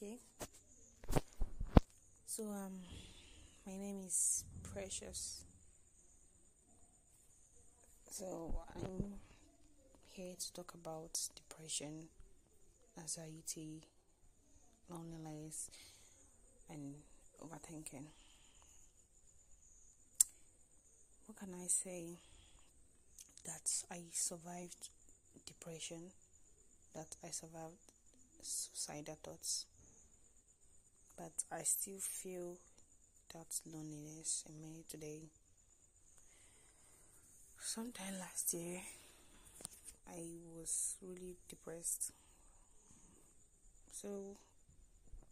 okay? So um my name is Precious. So I'm here to talk about depression, anxiety, loneliness and overthinking. What can I say? That I survived depression, that I survived suicidal thoughts, but I still feel that loneliness in me today. Sometime last year, I was really depressed. So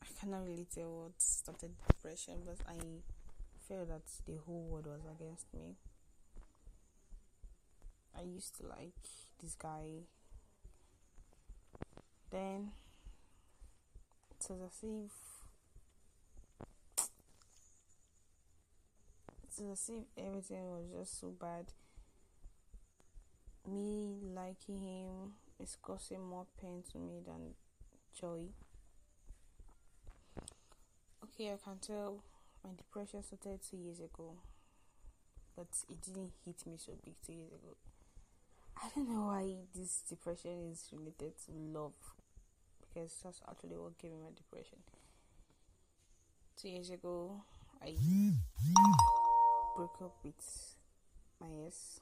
I cannot really tell what started depression, but I felt that the whole world was against me. I used to like this guy. Then it was as if as if everything was just so bad. Me liking him is causing more pain to me than joy. Okay, I can tell my depression started two years ago, but it didn't hit me so big two years ago. I don't know why this depression is related to love because that's actually what gave me my depression. Two years ago, I broke up with my ex.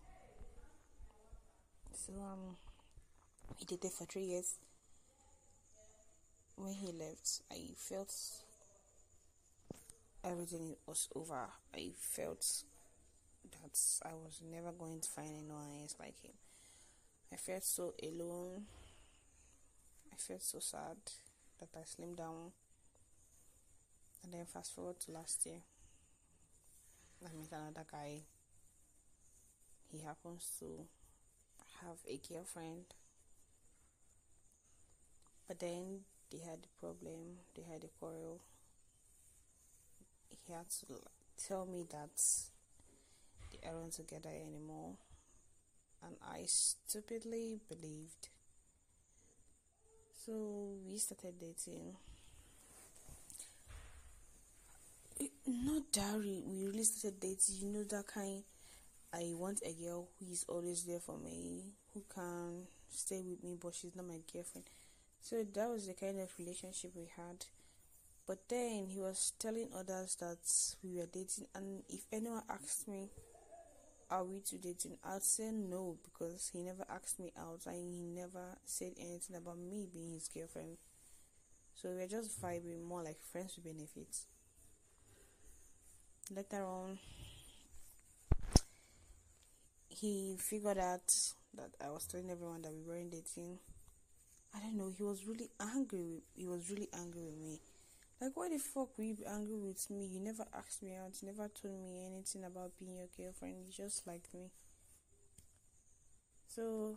So um, we dated for three years. When he left, I felt everything was over. I felt that I was never going to find anyone else like him. I felt so alone. I felt so sad that I slimmed down. And then fast forward to last year. I met another guy. He happens to have a girlfriend. But then they had a problem, they had a quarrel. He had to tell me that they aren't together anymore and I stupidly believed. So we started dating. not that we really started dating, you know that kind. I want a girl who is always there for me, who can stay with me, but she's not my girlfriend. So that was the kind of relationship we had. But then he was telling others that we were dating, and if anyone asked me are we two dating? I'd say no because he never asked me out and he never said anything about me being his girlfriend. So we are just vibing more like friends with benefits. Later on, he figured out that I was telling everyone that we weren't dating. I don't know, he was really angry. With, he was really angry with me. Like, why the fuck will you be angry with me? You never asked me out, you never told me anything about being your girlfriend, you just liked me. So,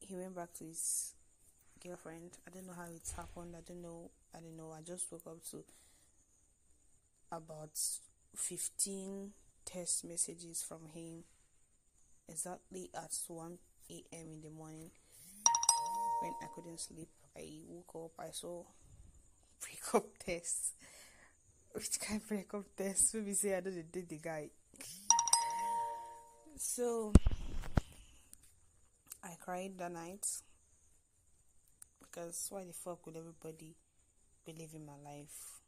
he went back to his girlfriend. I don't know how it happened, I don't know, I don't know. I just woke up to about 15 text messages from him exactly at 1 a.m. in the morning when I couldn't sleep. I woke up, I saw breakup test. Which kind of breakup test? Maybe say I don't date the guy. So I cried that night because why the fuck would everybody believe in my life?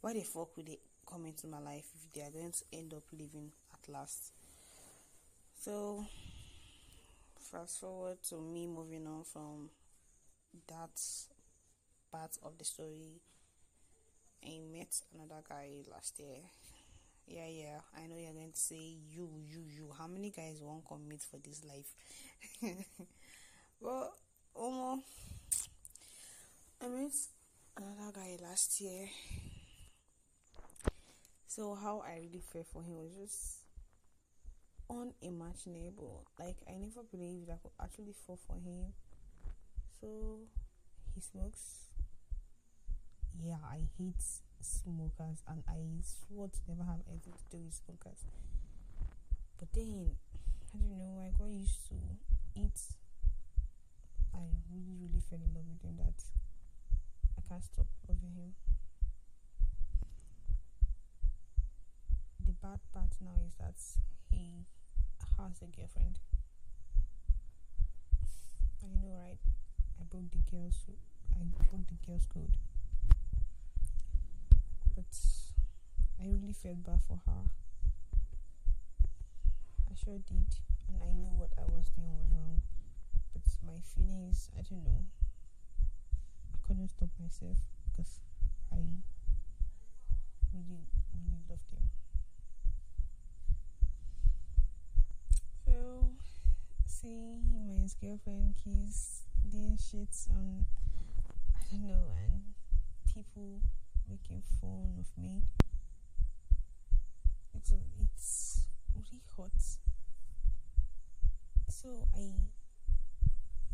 Why the fuck would they come into my life if they are going to end up living at last? So fast forward to me moving on from that part of the story. I met another guy last year. Yeah, yeah. I know you're going to say you, you, you. How many guys won't commit for this life? well, Omo, I met another guy last year. So how I really felt for him was just unimaginable. Like I never believed I could actually fall for him. So he smokes. Yeah, I hate smokers and I swore to never have anything to do with smokers. But then I don't know, I got used to it. I really, really fell in love with him that I can't stop loving him. Bad part now is that he has a girlfriend. I know, right? I broke the girls. I broke the girls' code, but I really felt bad for her. I sure did, and I knew what I was doing was wrong. But my feelings, I don't know. I couldn't stop myself because I really, really loved him. So, seeing him and his girlfriend kiss, doing shit on, I don't know, and people making fun of me. It's it's really hot. So I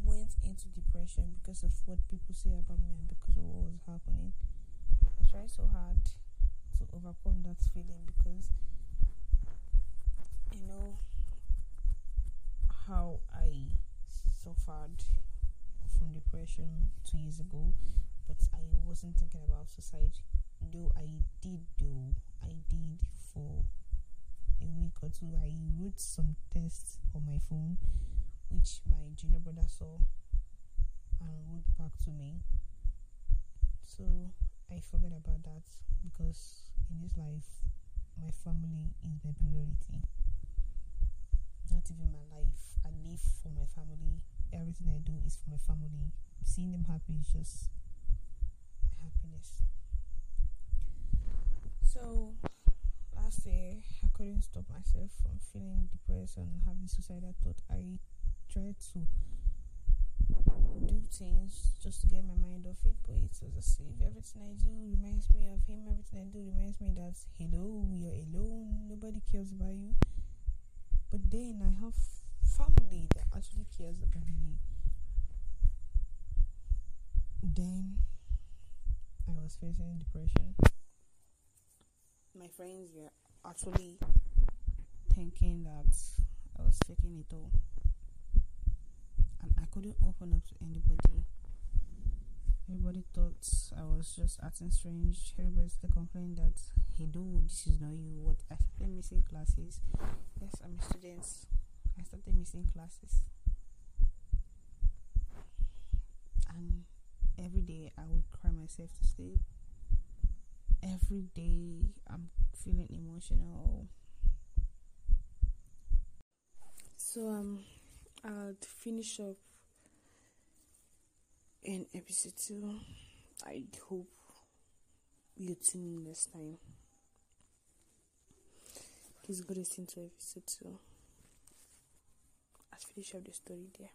went into depression because of what people say about me and because of what was happening. I tried so hard to overcome that feeling because you know how suffered from depression two years ago, but I wasn't thinking about suicide. Though I did, though I did for a week or two. I wrote some tests on my phone, which my junior brother saw and wrote back to me. So I forgot about that because in this life, my family is my priority not even my life. I live for my family. Everything I do is for my family. Seeing them happy is just my happiness. So last year I couldn't stop myself from feeling depressed and having suicidal thoughts. I tried to do things just to get my mind off it, but it was as if everything I do reminds me of him. Everything I do reminds me that hello, you're alone. Nobody cares about you. But then I have family that actually cares about me. Then I was facing depression. My friends were actually thinking that I was faking it all. And I couldn't open up to anybody. Everybody thought I was just acting strange. Everybody still complaining that, hey, dude, this is not you. What I started missing classes. Yes, I'm a student. I started missing classes. And every day I would cry myself to sleep. Every day I'm feeling emotional. So um I'll finish up in episode 2. I hope you tune in next time. Please go listen to episode 2. I'll finish up the story there.